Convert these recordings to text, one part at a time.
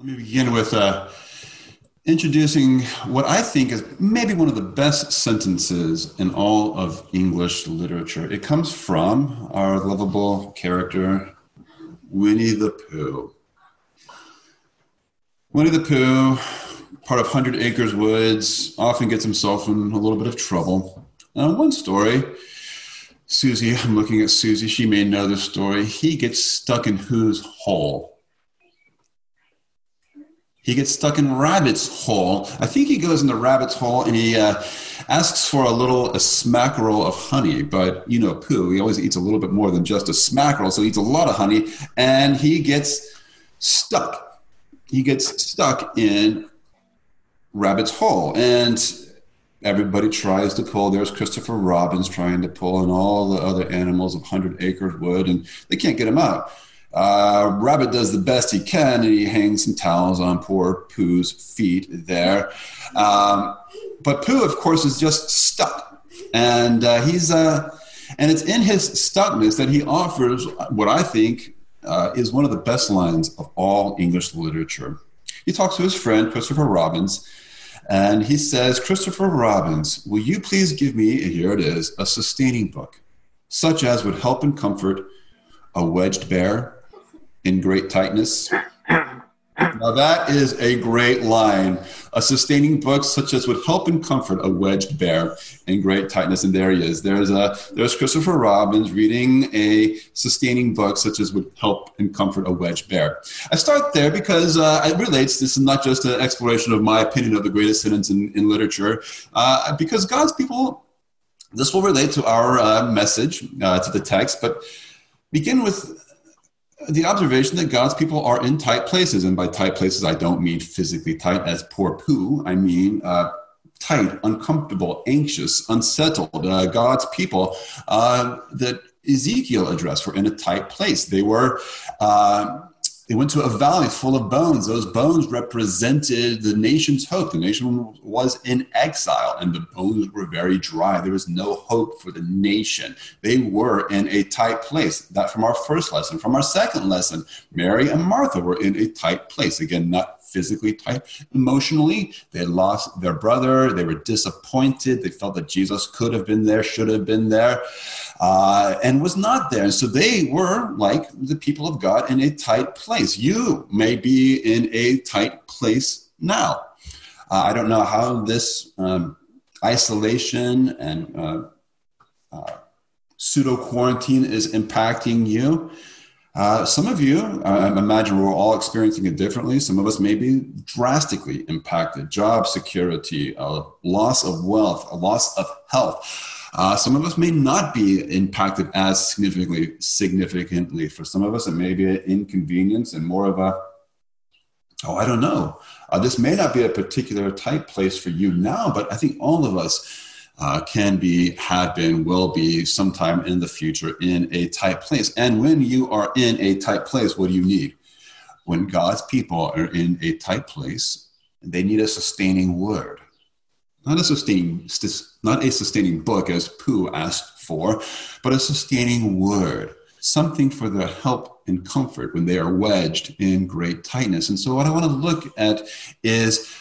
Let me begin with uh, introducing what I think is maybe one of the best sentences in all of English literature. It comes from our lovable character, Winnie the Pooh. Winnie the Pooh, part of Hundred Acres Woods, often gets himself in a little bit of trouble. Now, one story, Susie, I'm looking at Susie, she may know the story. He gets stuck in whose hole? He gets stuck in Rabbit's hole. I think he goes into Rabbit's hole and he uh, asks for a little a smackerel of honey. But you know, Pooh, he always eats a little bit more than just a smackerel, so he eats a lot of honey, and he gets stuck. He gets stuck in Rabbit's hole, and everybody tries to pull. There's Christopher Robins trying to pull, and all the other animals of Hundred Acres Wood, and they can't get him out. Uh, Rabbit does the best he can, and he hangs some towels on poor Pooh's feet there. Um, but Pooh, of course, is just stuck, and uh, he's uh, and it's in his stuckness that he offers what I think uh, is one of the best lines of all English literature. He talks to his friend Christopher Robins, and he says, "Christopher Robins, will you please give me here it is a sustaining book, such as would help and comfort." A wedged bear, in great tightness. Now, that is a great line. A sustaining book such as would help and comfort a wedged bear in great tightness. And there he is. There's, a, there's Christopher Robbins reading a sustaining book such as would help and comfort a wedged bear. I start there because uh, it relates. This is not just an exploration of my opinion of the greatest sentence in, in literature, uh, because God's people, this will relate to our uh, message, uh, to the text, but begin with the observation that God's people are in tight places, and by tight places, I don't mean physically tight as poor Pooh. I mean uh, tight, uncomfortable, anxious, unsettled. Uh, God's people uh, that Ezekiel addressed were in a tight place. They were uh, they went to a valley full of bones. Those bones represented the nation's hope. The nation was in exile, and the bones were very dry. There was no hope for the nation. They were in a tight place. That from our first lesson. From our second lesson, Mary and Martha were in a tight place. Again, not physically tight. Emotionally, they lost their brother. They were disappointed. They felt that Jesus could have been there, should have been there, uh, and was not there. And so they were like the people of God in a tight place. You may be in a tight place now. Uh, I don't know how this um, isolation and uh, uh pseudo quarantine is impacting you. Uh, some of you, I imagine we're all experiencing it differently. Some of us may be drastically impacted job security, a loss of wealth, a loss of health. Uh, some of us may not be impacted as significantly. Significantly, for some of us, it may be an inconvenience and more of a, oh, I don't know. Uh, this may not be a particular type place for you now, but I think all of us uh, can be, have been, will be sometime in the future in a tight place. And when you are in a tight place, what do you need? When God's people are in a tight place, they need a sustaining word. Not a sustaining, not a sustaining book as Pooh asked for, but a sustaining word, something for their help and comfort when they are wedged in great tightness. And so, what I want to look at is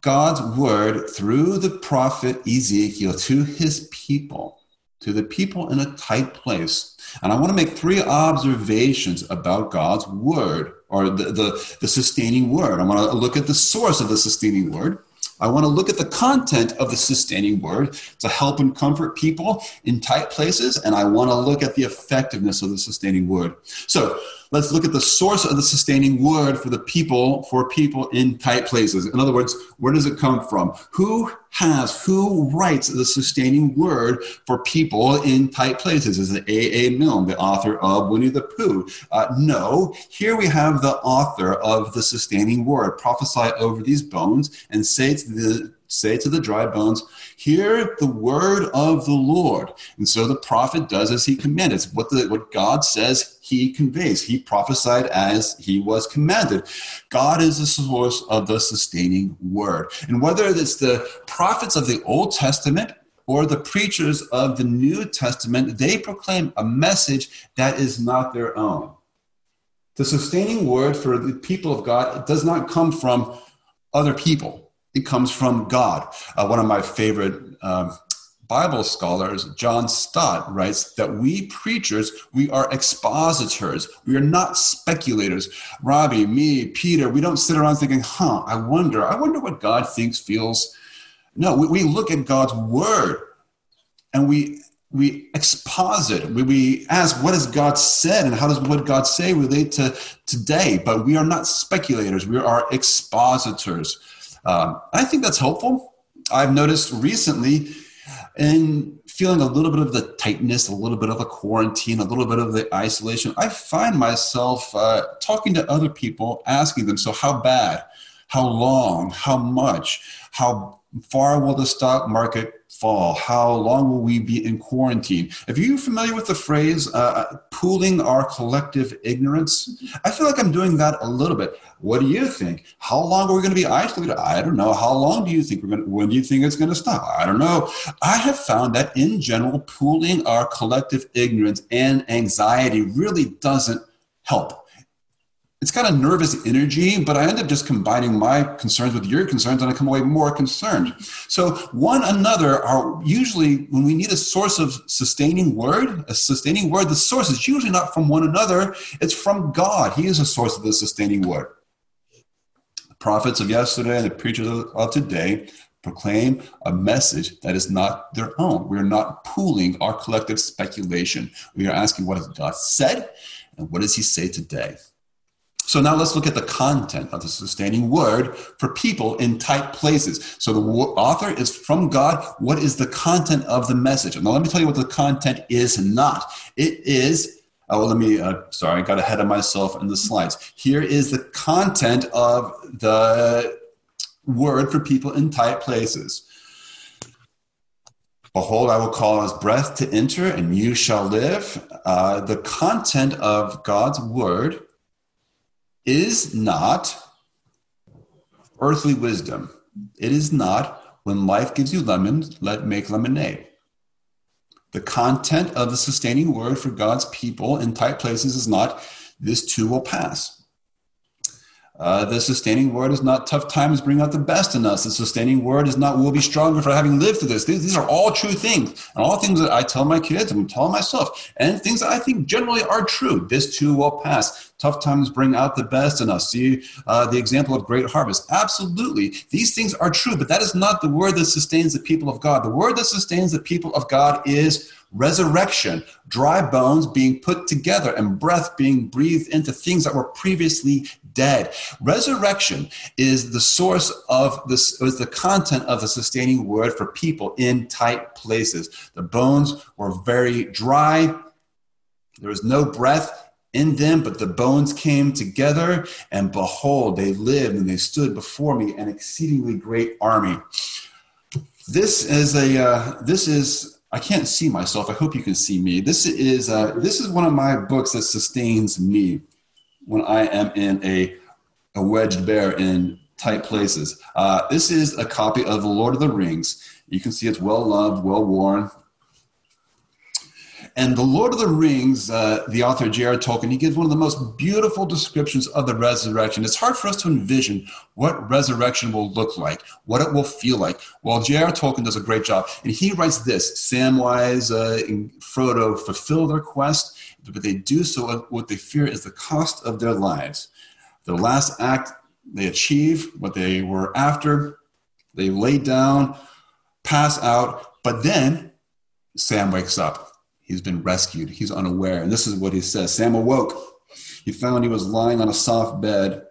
God's word through the prophet Ezekiel to his people, to the people in a tight place. And I want to make three observations about God's word or the, the, the sustaining word. I want to look at the source of the sustaining word. I want to look at the content of the sustaining word to help and comfort people in tight places, and I want to look at the effectiveness of the sustaining word. So let's look at the source of the sustaining word for the people, for people in tight places. In other words, where does it come from? Who has, who writes the sustaining word for people in tight places? Is it A.A. Milne, the author of Winnie the Pooh? Uh, no, here we have the author of the sustaining word. Prophesy over these bones and say to the say to the dry bones, Hear the word of the Lord. And so the prophet does as he commanded. It's what, the, what God says he conveys. He prophesied as he was commanded. God is the source of the sustaining word. And whether it's the prophets of the Old Testament or the preachers of the New Testament, they proclaim a message that is not their own. The sustaining word for the people of God does not come from other people. It comes from God. Uh, one of my favorite um, Bible scholars, John Stott, writes that we preachers, we are expositors. We are not speculators. Robbie, me, Peter, we don't sit around thinking, huh, I wonder, I wonder what God thinks, feels. No, we, we look at God's word and we we exposit we, we ask what has god said and how does what god say relate to today but we are not speculators we are expositors um, i think that's helpful. I've noticed recently in feeling a little bit of the tightness a little bit of the quarantine a little bit of the isolation i find myself uh, talking to other people asking them so how bad? How long? How much? How far will the stock market fall? How long will we be in quarantine? If you're familiar with the phrase uh, pooling our collective ignorance, I feel like I'm doing that a little bit. What do you think? How long are we going to be isolated? I don't know. How long do you think we're going to, when do you think it's going to stop? I don't know. I have found that in general, pooling our collective ignorance and anxiety really doesn't help it's kind of nervous energy, but I end up just combining my concerns with your concerns and I come away more concerned. So, one another are usually, when we need a source of sustaining word, a sustaining word, the source is usually not from one another, it's from God. He is a source of the sustaining word. The prophets of yesterday and the preachers of today proclaim a message that is not their own. We are not pooling our collective speculation. We are asking, what has God said? And what does He say today? So now let's look at the content of the sustaining word for people in tight places. So the author is from God. What is the content of the message? Now let me tell you what the content is not. It is Oh, let me, uh, sorry, I got ahead of myself in the slides. Here is the content of the word for people in tight places. Behold, I will cause breath to enter, and you shall live. Uh, the content of God's word is not earthly wisdom. It is not when life gives you lemons, let make lemonade. The content of the sustaining word for God's people in tight places is not this too will pass. Uh, the sustaining word is not tough times bring out the best in us. The sustaining word is not we'll be stronger for having lived through this. These, these, are all true things. And all things that I tell my kids and tell myself, and things that I think generally are true. This too will pass. Tough times bring out the best in us. See uh, the example of great harvest. Absolutely. These things are true, but that is not the word that sustains the people of God. The word that sustains the people of God is resurrection, dry bones being put together and breath being breathed into things that were previously dead. Resurrection is the source of this, is the content of the sustaining word for people in tight places. The bones were very dry. There was no breath in them, but the bones came together, and behold, they lived and they stood before me, an exceedingly great army. This is a uh, this is I can't see myself. I hope you can see me. This is uh, this is one of my books that sustains me when I am in a a wedged bear in tight places. Uh, this is a copy of The Lord of the Rings. You can see it's well loved, well worn. And The Lord of the Rings, uh, the author J.R. Tolkien, he gives one of the most beautiful descriptions of the resurrection. It's hard for us to envision what resurrection will look like, what it will feel like. Well, J.R. Tolkien does a great job. And he writes this Samwise uh, and Frodo fulfill their quest, but they do so what they fear is the cost of their lives. The last act, they achieve what they were after, they lay down, pass out, but then Sam wakes up He's been rescued. He's unaware. And this is what he says Sam awoke. He found he was lying on a soft bed.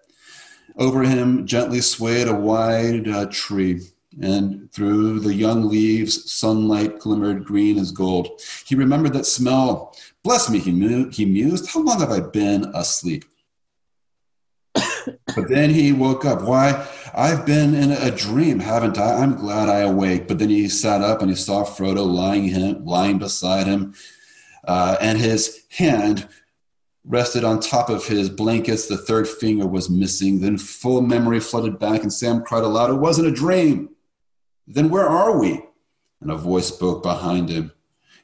Over him gently swayed a wide uh, tree, and through the young leaves, sunlight glimmered green as gold. He remembered that smell. Bless me, he, mu- he mused. How long have I been asleep? But then he woke up. Why? I've been in a dream, haven't I? I'm glad I awake. But then he sat up and he saw Frodo lying him, lying beside him, uh, and his hand rested on top of his blankets. The third finger was missing. Then full memory flooded back, and Sam cried aloud, "It wasn't a dream." Then where are we? And a voice spoke behind him,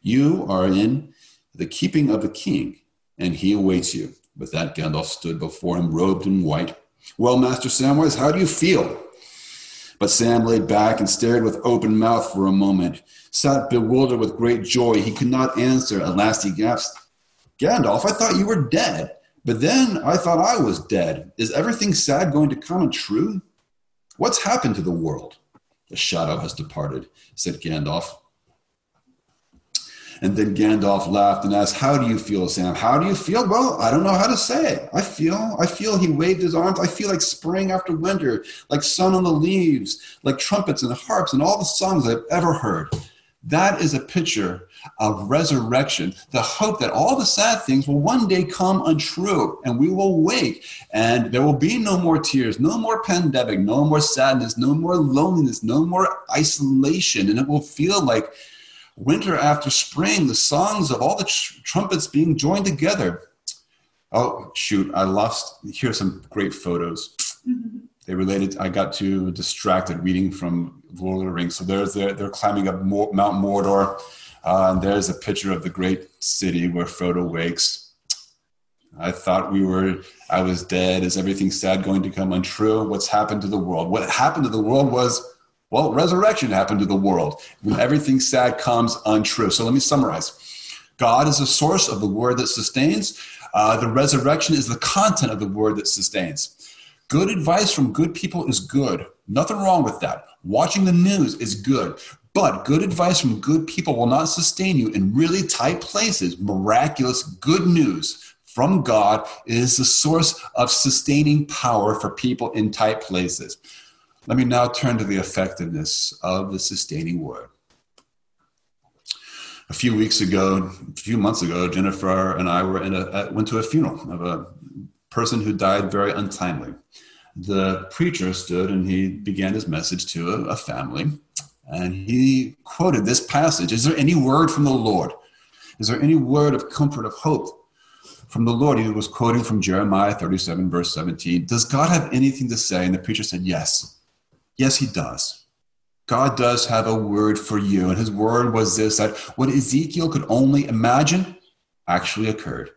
"You are in the keeping of the king, and he awaits you." With that, Gandalf stood before him, robed in white. Well, Master Samwise, how do you feel? But Sam laid back and stared with open mouth for a moment, sat bewildered with great joy. He could not answer. At last he gasped, Gandalf, I thought you were dead. But then I thought I was dead. Is everything sad going to come true? What's happened to the world? The shadow has departed, said Gandalf. And then Gandalf laughed and asked, How do you feel, Sam? How do you feel? Well, I don't know how to say it. I feel, I feel he waved his arms. I feel like spring after winter, like sun on the leaves, like trumpets and harps and all the songs I've ever heard. That is a picture of resurrection, the hope that all the sad things will one day come untrue and we will wake and there will be no more tears, no more pandemic, no more sadness, no more loneliness, no more isolation. And it will feel like winter after spring, the songs of all the tr- trumpets being joined together. Oh, shoot, I lost. Here's some great photos. Mm-hmm. They related, I got too distracted reading from Lord of the Rings. So there's they're, they're climbing up Mount Mordor. Uh, and there's a picture of the great city where Frodo wakes. I thought we were, I was dead. Is everything sad going to come untrue? What's happened to the world? What happened to the world was well, resurrection happened to the world when everything sad comes untrue. So let me summarize God is the source of the word that sustains, uh, the resurrection is the content of the word that sustains. Good advice from good people is good. Nothing wrong with that. Watching the news is good. But good advice from good people will not sustain you in really tight places. Miraculous good news from God is the source of sustaining power for people in tight places. Let me now turn to the effectiveness of the sustaining word. A few weeks ago, a few months ago, Jennifer and I were in a, went to a funeral of a person who died very untimely. The preacher stood and he began his message to a, a family, and he quoted this passage Is there any word from the Lord? Is there any word of comfort, of hope from the Lord? He was quoting from Jeremiah 37, verse 17. Does God have anything to say? And the preacher said, Yes. Yes, he does. God does have a word for you. And his word was this that what Ezekiel could only imagine actually occurred.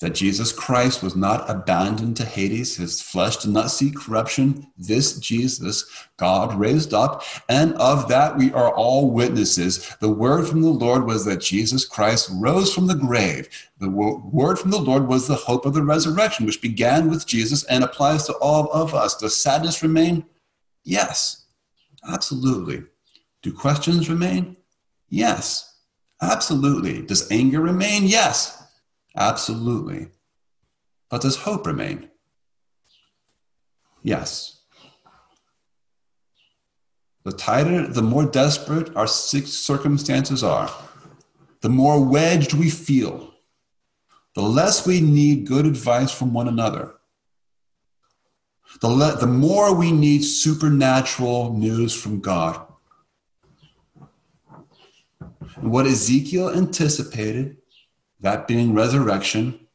That Jesus Christ was not abandoned to Hades. His flesh did not see corruption. This Jesus, God raised up. And of that, we are all witnesses. The word from the Lord was that Jesus Christ rose from the grave. The word from the Lord was the hope of the resurrection, which began with Jesus and applies to all of us. Does sadness remain? Yes, absolutely. Do questions remain? Yes, absolutely. Does anger remain? Yes, absolutely. But does hope remain? Yes. The tighter, the more desperate our circumstances are, the more wedged we feel, the less we need good advice from one another the, le- the more we need supernatural news from God. And what Ezekiel anticipated, that being resurrection,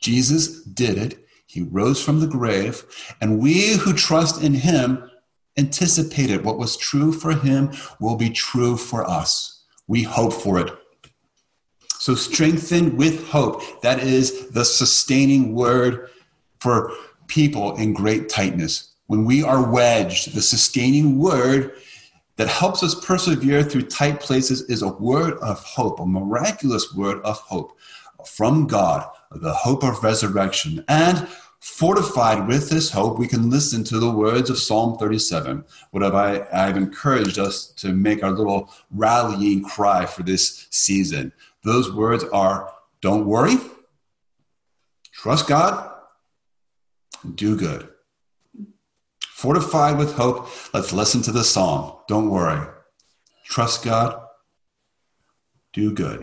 Jesus did it. He rose from the grave, and we who trust in him anticipated what was true for him will be true for us. We hope for it. So, strengthened with hope, that is the sustaining word for people in great tightness. When we are wedged, the sustaining word that helps us persevere through tight places is a word of hope, a miraculous word of hope from God, the hope of resurrection. And fortified with this hope, we can listen to the words of Psalm 37. What have I, I've encouraged us to make our little rallying cry for this season. Those words are don't worry, trust God, do good. Fortified with hope, let's listen to the song. Don't worry. Trust God. Do good.